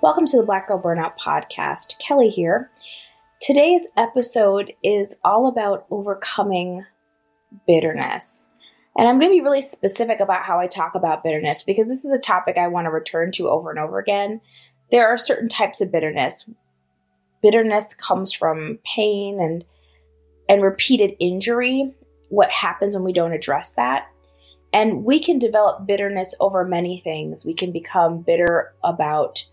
Welcome to the Black Girl Burnout Podcast. Kelley here. Today's episode is all about overcoming bitterness. And I'm going to be really specific about how I talk about bitterness because this is a topic I want to return to over and over again. There are certain types of bitterness. Bitterness comes from pain and and repeated injury, what happens when we don't address that. And we can develop bitterness over many things. We can become bitter about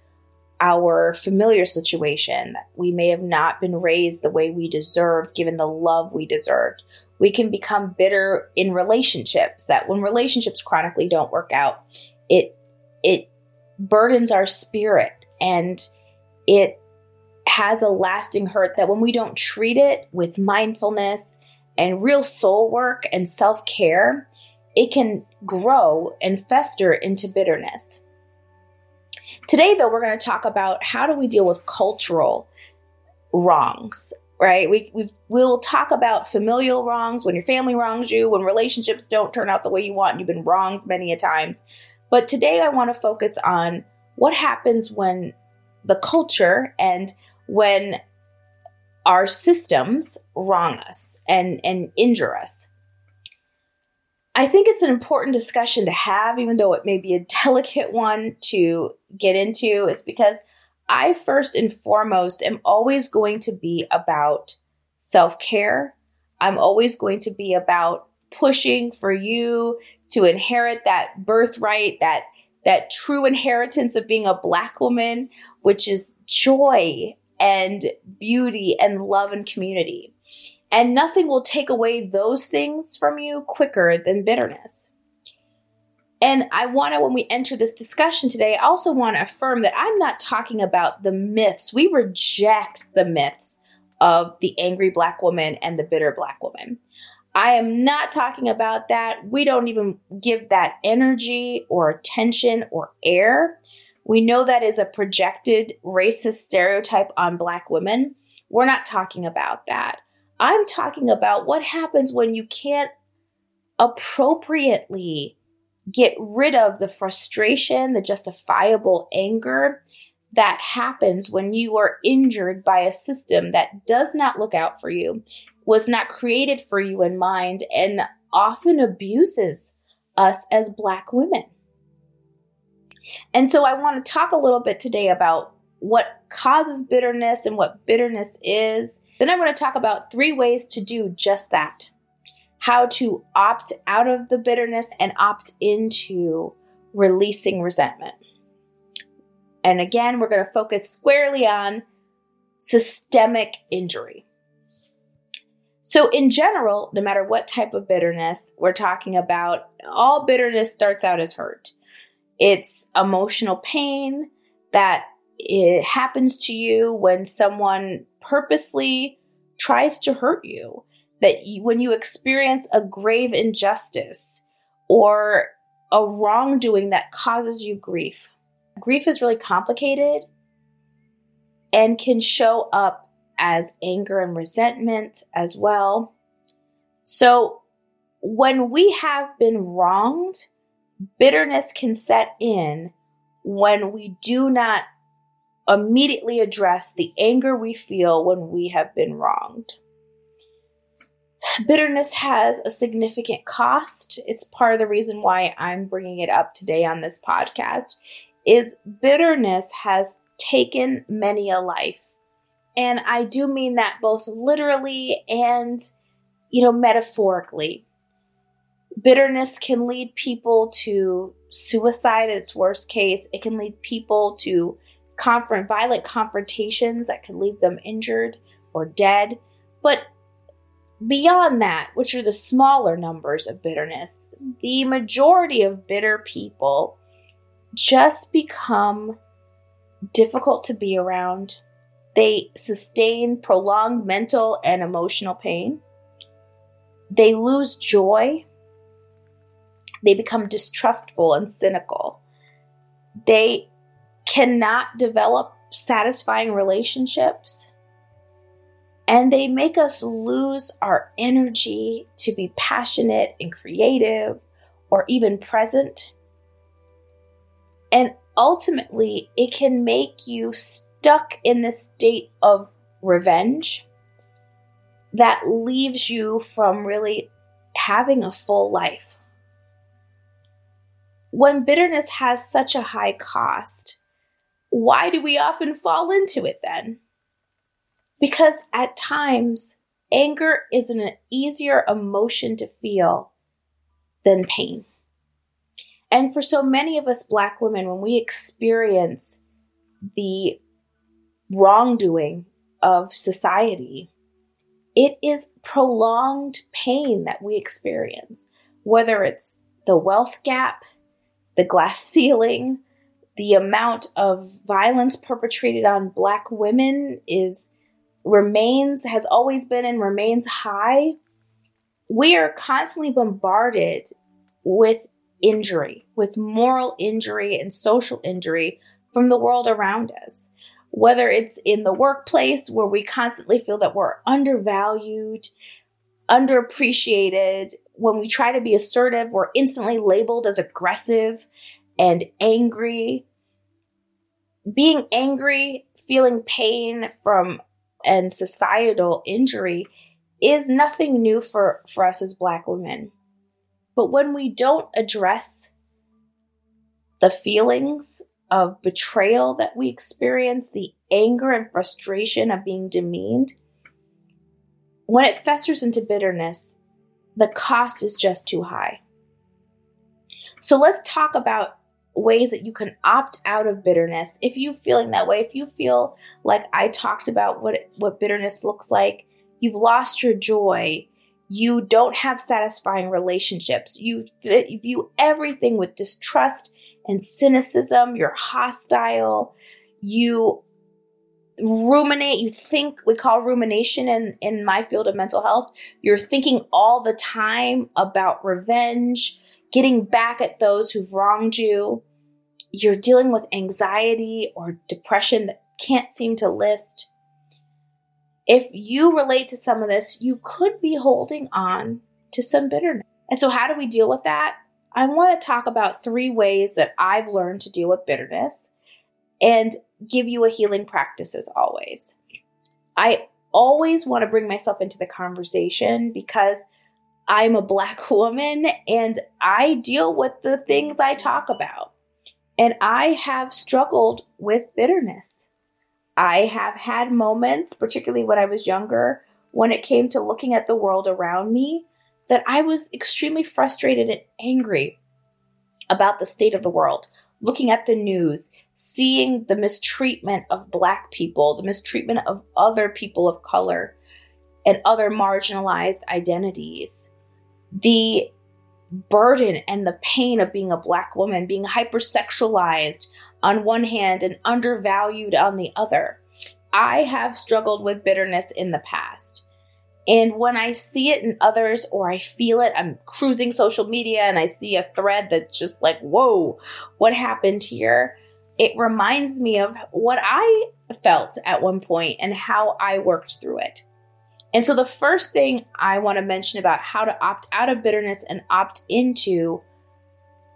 our familiar situation. We may have not been raised the way we deserved, given the love we deserved. We can become bitter in relationships that when relationships chronically don't work out, it it burdens our spirit and it has a lasting hurt that when we don't treat it with mindfulness and real soul work and self-care, it can grow and fester into bitterness. Today, though, we're going to talk about how do we deal with cultural wrongs, right? We we will talk about familial wrongs when your family wrongs you, when relationships don't turn out the way you want, and you've been wronged many a times. But today, I want to focus on what happens when the culture and when our systems wrong us and and injure us. I think it's an important discussion to have, even though it may be a delicate one to get into, is because I first and foremost am always going to be about self care. I'm always going to be about pushing for you to inherit that birthright, that that true inheritance of being a black woman, which is joy and beauty and love and community. And nothing will take away those things from you quicker than bitterness. And I want to, when we enter this discussion today, I also want to affirm that I'm not talking about the myths. We reject the myths of the angry black woman and the bitter black woman. I am not talking about that. We don't even give that energy or attention or air. We know that is a projected racist stereotype on black women. We're not talking about that. I'm talking about what happens when you can't appropriately get rid of the frustration, the justifiable anger that happens when you are injured by a system that does not look out for you, was not created for you in mind, and often abuses us as Black women. And so I want to talk a little bit today about what causes bitterness and what bitterness is. Then I'm going to talk about three ways to do just that how to opt out of the bitterness and opt into releasing resentment. And again, we're going to focus squarely on systemic injury. So, in general, no matter what type of bitterness we're talking about, all bitterness starts out as hurt. It's emotional pain that it happens to you when someone purposely tries to hurt you, that you, when you experience a grave injustice or a wrongdoing that causes you grief. Grief is really complicated and can show up as anger and resentment as well. So, when we have been wronged, bitterness can set in when we do not immediately address the anger we feel when we have been wronged. Bitterness has a significant cost. It's part of the reason why I'm bringing it up today on this podcast is bitterness has taken many a life. And I do mean that both literally and you know metaphorically. Bitterness can lead people to suicide at its worst case. It can lead people to violent confrontations that can leave them injured or dead. But beyond that, which are the smaller numbers of bitterness, the majority of bitter people just become difficult to be around. They sustain prolonged mental and emotional pain. They lose joy. They become distrustful and cynical. They cannot develop satisfying relationships. And they make us lose our energy to be passionate and creative or even present. And ultimately, it can make you stuck in this state of revenge that leaves you from really having a full life. When bitterness has such a high cost, why do we often fall into it then? Because at times, anger is an easier emotion to feel than pain. And for so many of us black women, when we experience the wrongdoing of society, it is prolonged pain that we experience, whether it's the wealth gap, the glass ceiling, the amount of violence perpetrated on black women is remains has always been and remains high we are constantly bombarded with injury with moral injury and social injury from the world around us whether it's in the workplace where we constantly feel that we're undervalued, underappreciated. When we try to be assertive, we're instantly labeled as aggressive and angry. Being angry, feeling pain from and societal injury is nothing new for, for us as Black women. But when we don't address the feelings of betrayal that we experience, the anger and frustration of being demeaned, when it festers into bitterness, the cost is just too high. So let's talk about ways that you can opt out of bitterness. If you're feeling that way if you feel like i talked about what what bitterness looks like you've lost your joy. You don't have satisfying relationships. You view everything with distrust and cynicism, you're hostile, you ruminate, you think, we call rumination in, in my field of mental health. You're thinking all the time about revenge, getting back at those who've wronged you. You're dealing with anxiety or depression that can't seem to list. If you relate to some of this, you could be holding on to some bitterness. And so, how do we deal with that? I want to talk about three ways that I've learned to deal with bitterness and give you a healing practice as always. I always want to bring myself into the conversation because I'm a black woman and I deal with the things I talk about. And I have struggled with bitterness. I have had moments, particularly when I was younger, when it came to looking at the world around me that I was extremely frustrated and angry about the state of the world, looking at the news, seeing the mistreatment of Black people, the mistreatment of other people of color, and other marginalized identities, the burden and the pain of being a Black woman, being hypersexualized on one hand and undervalued on the other. I have struggled with bitterness in the past. And when I see it in others or I feel it, I'm cruising social media and I see a thread that's just like, whoa, what happened here? It reminds me of what I felt at one point and how I worked through it. And so, the first thing I want to mention about how to opt out of bitterness and opt into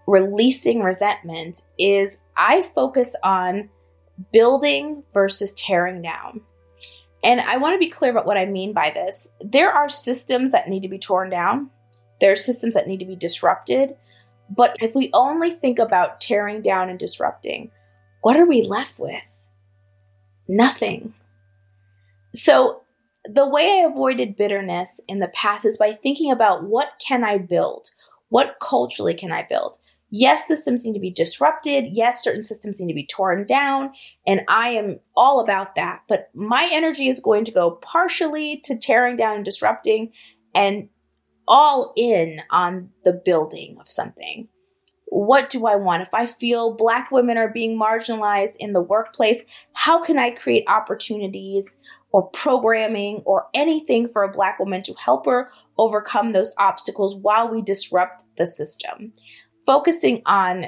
releasing resentment is I focus on building versus tearing down. And I want to be clear about what I mean by this. There are systems that need to be torn down, there are systems that need to be disrupted. But if we only think about tearing down and disrupting, what are we left with? Nothing. So, the way I avoided bitterness in the past is by thinking about what can I build? What culturally can I build? Yes, systems need to be disrupted. Yes, certain systems need to be torn down. And I am all about that. But my energy is going to go partially to tearing down and disrupting and all in on the building of something. What do I want? If I feel Black women are being marginalized in the workplace, how can I create opportunities or programming or anything for a Black woman to help her overcome those obstacles while we disrupt the system? focusing on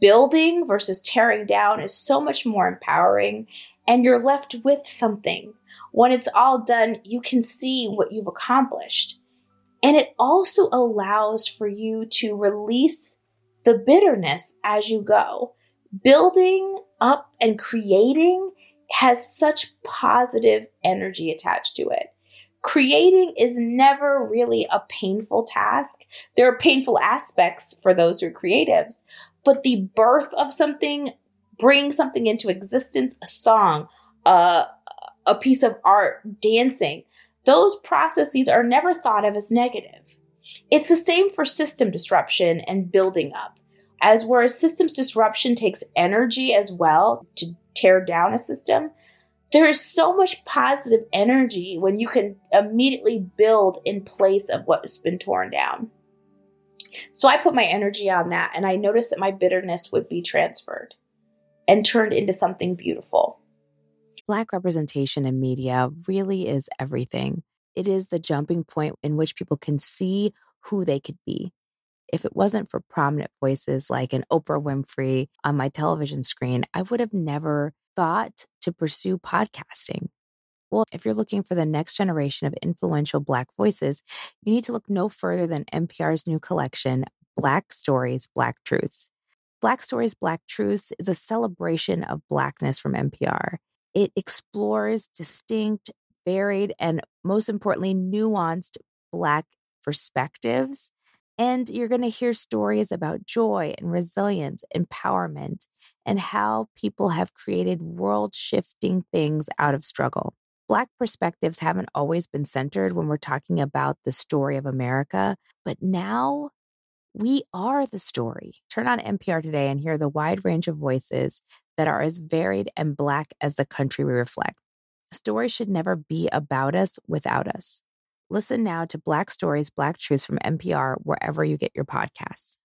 building versus tearing down is so much more empowering and you're left with something. When it's all done, you can see what you've accomplished. And it also allows for you to release the bitterness as you go. Building up and creating has such positive energy attached to it. Creating is never really a painful task. There are painful aspects for those who are creatives, but the birth of something, bringing something into existence, a song, uh, a piece of art, dancing, those processes are never thought of as negative. It's the same for system disruption and building up. As whereas systems disruption takes energy as well to tear down a system, there is so much positive energy when you can immediately build in place of what's been torn down. So I put my energy on that and I noticed that my bitterness would be transferred and turned into something beautiful. Black representation in media really is everything. It is the jumping point in which people can see who they could be. If it wasn't for prominent voices like an Oprah Winfrey on my television screen, I would have never thought to pursue podcasting. Well, if you're looking for the next generation of influential Black voices, you need to look no further than NPR's new collection, Black Stories, Black Truths. Black Stories, Black Truths is a celebration of Blackness from NPR. It explores distinct, varied, and most importantly, nuanced Black perspectives and you're going to hear stories about joy and resilience, empowerment, and how people have created world shifting things out of struggle. Black perspectives haven't always been centered when we're talking about the story of America, but now we are the story. Turn on NPR today and hear the wide range of voices that are as varied and Black as the country we reflect. Stories should never be about us without us. Listen now to Black Stories, Black Truths from NPR wherever you get your podcasts.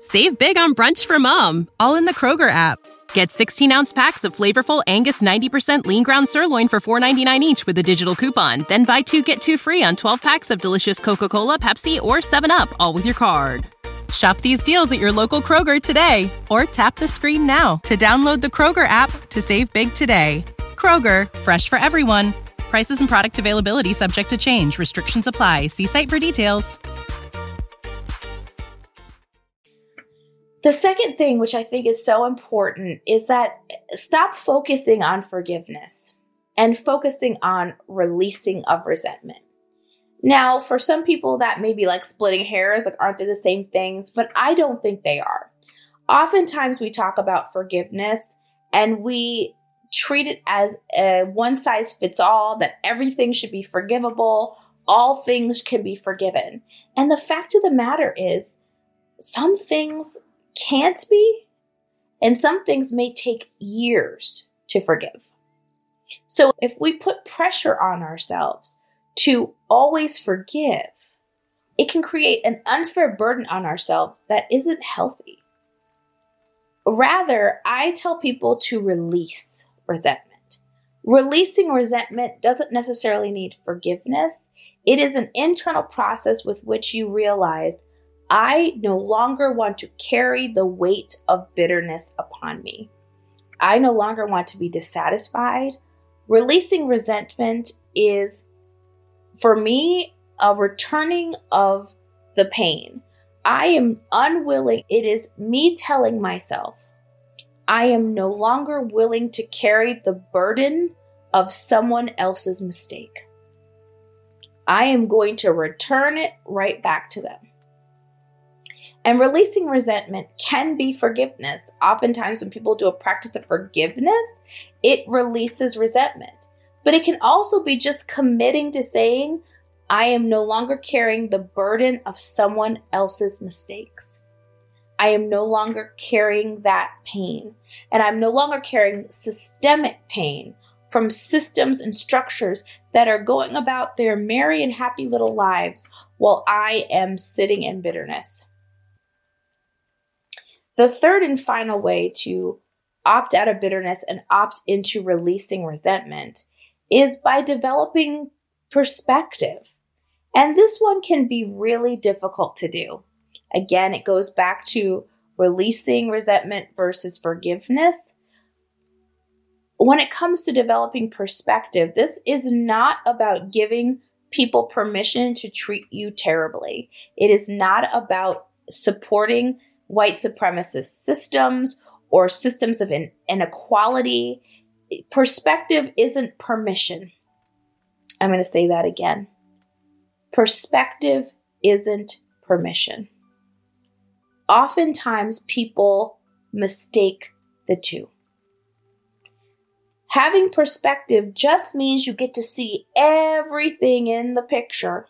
Save big on brunch for mom, all in the Kroger app. Get 16 ounce packs of flavorful Angus 90% lean ground sirloin for $4.99 each with a digital coupon. Then buy two get two free on 12 packs of delicious Coca Cola, Pepsi, or 7UP, all with your card. Shop these deals at your local Kroger today or tap the screen now to download the Kroger app to save big today. Kroger, fresh for everyone. Prices and product availability subject to change. Restrictions apply. See site for details. The second thing, which I think is so important, is that stop focusing on forgiveness and focusing on releasing of resentment. Now, for some people, that may be like splitting hairs, like, aren't they the same things? But I don't think they are. Oftentimes, we talk about forgiveness and we treat it as a one size fits all, that everything should be forgivable, all things can be forgiven. And the fact of the matter is, some things can't be, and some things may take years to forgive. So if we put pressure on ourselves to always forgive, it can create an unfair burden on ourselves that isn't healthy. Rather, I tell people to release resentment. Releasing resentment doesn't necessarily need forgiveness. It is an internal process with which you realize I no longer want to carry the weight of bitterness upon me. I no longer want to be dissatisfied. Releasing resentment is, for me, a returning of the pain. I am unwilling. It is me telling myself, I am no longer willing to carry the burden of someone else's mistake. I am going to return it right back to them. And releasing resentment can be forgiveness. Oftentimes, when people do a practice of forgiveness, it releases resentment. But it can also be just committing to saying, I am no longer carrying the burden of someone else's mistakes. I am no longer carrying that pain. And I'm no longer carrying systemic pain from systems and structures that are going about their merry and happy little lives while I am sitting in bitterness. The third and final way to opt out of bitterness and opt into releasing resentment is by developing perspective. And this one can be really difficult to do. Again, it goes back to releasing resentment versus forgiveness. When it comes to developing perspective, this is not about giving people permission to treat you terribly. It is not about supporting white supremacist systems or systems of in- inequality. Perspective isn't permission. I'm going to say that again. Perspective isn't permission. Oftentimes, people mistake the two. Having perspective just means you get to see everything in the picture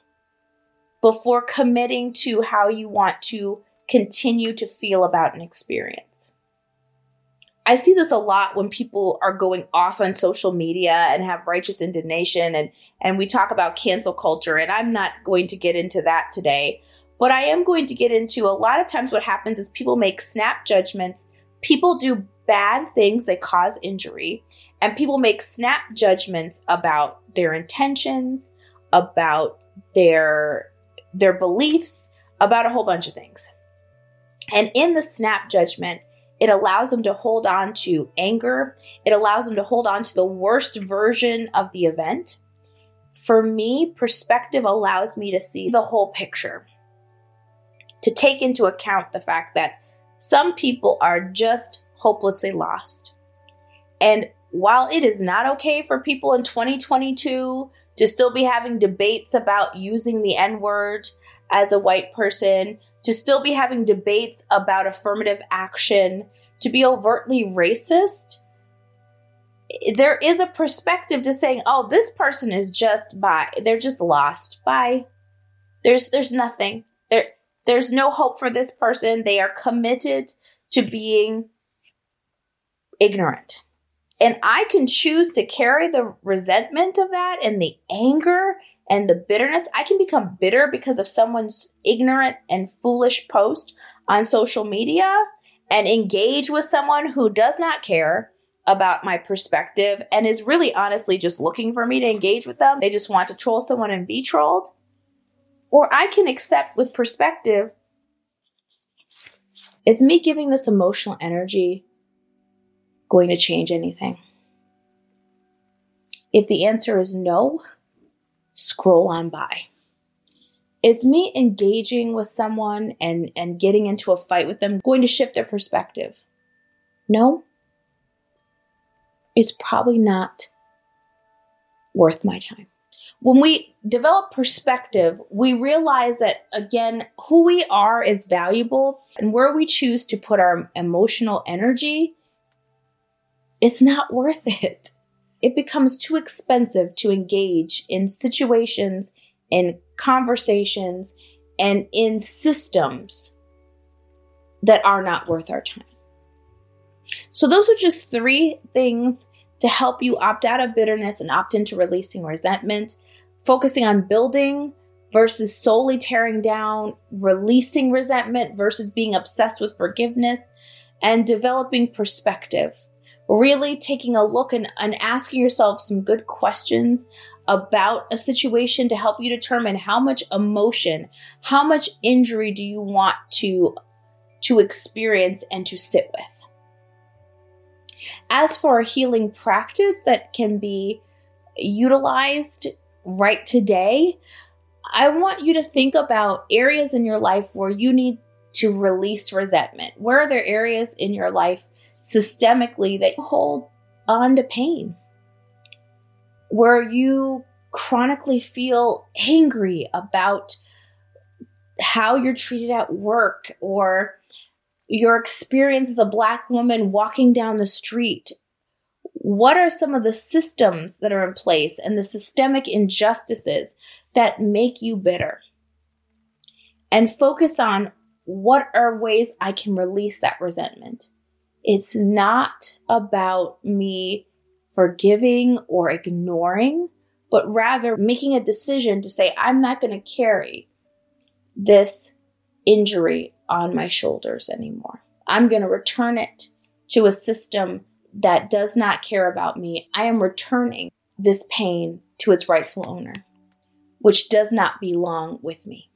before committing to how you want to continue to feel about an experience. I see this a lot when people are going off on social media and have righteous indignation and and we talk about cancel culture and I'm not going to get into that today. But I am going to get into a lot of times what happens is people make snap judgments. People do bad things that cause injury and people make snap judgments about their intentions, about their their beliefs, about a whole bunch of things. And in the snap judgment, it allows them to hold on to anger. It allows them to hold on to the worst version of the event. For me, perspective allows me to see the whole picture, to take into account the fact that some people are just hopelessly lost. And while it is not okay for people in 2022 to still be having debates about using the N word as a white person, to still be having debates about affirmative action, to be overtly racist, there is a perspective to saying, "Oh, this person is just by they're just lost. Bye. There's there's nothing. There there's no hope for this person. They are committed to being ignorant." And I can choose to carry the resentment of that and the anger and the bitterness. I can become bitter because of someone's ignorant and foolish post on social media and engage with someone who does not care about my perspective and is really honestly just looking for me to engage with them. They just want to troll someone and be trolled. Or I can accept with perspective is me giving this emotional energy going to change anything? If the answer is no, scroll on by. Is me engaging with someone and, and getting into a fight with them going to shift their perspective? No. It's probably not worth my time. When we develop perspective, we realize that, again, who we are is valuable, and where we choose to put our emotional energy it's not worth it. It becomes too expensive to engage in situations, in conversations, and in systems that are not worth our time. So, those are just three things to help you opt out of bitterness and opt into releasing resentment, focusing on building versus solely tearing down, releasing resentment versus being obsessed with forgiveness, and developing perspective really taking a look and, and asking yourself some good questions about a situation to help you determine how much emotion, how much injury do you want to, to experience and to sit with. As for a healing practice that can be utilized right today, I want you to think about areas in your life where you need to release resentment. Where are there areas in your life systemically that hold on to pain, where you chronically feel angry about how you're treated at work or your experience as a black woman walking down the street. What are some of the systems that are in place and the systemic injustices that make you bitter? And focus on what are ways I can release that resentment. It's not about me forgiving or ignoring, but rather making a decision to say, I'm not going to carry this injury on my shoulders anymore. I'm going to return it to a system that does not care about me. I am returning this pain to its rightful owner, which does not belong with me.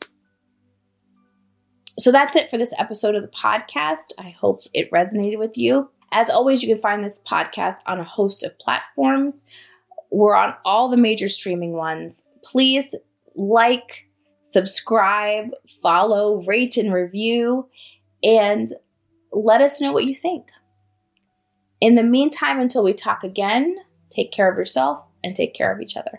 So that's it for this episode of the podcast. I hope it resonated with you. As always, you can find this podcast on a host of platforms. We're on all the major streaming ones. Please like, subscribe, follow, rate, and review, and let us know what you think. In the meantime, until we talk again, take care of yourself and take care of each other.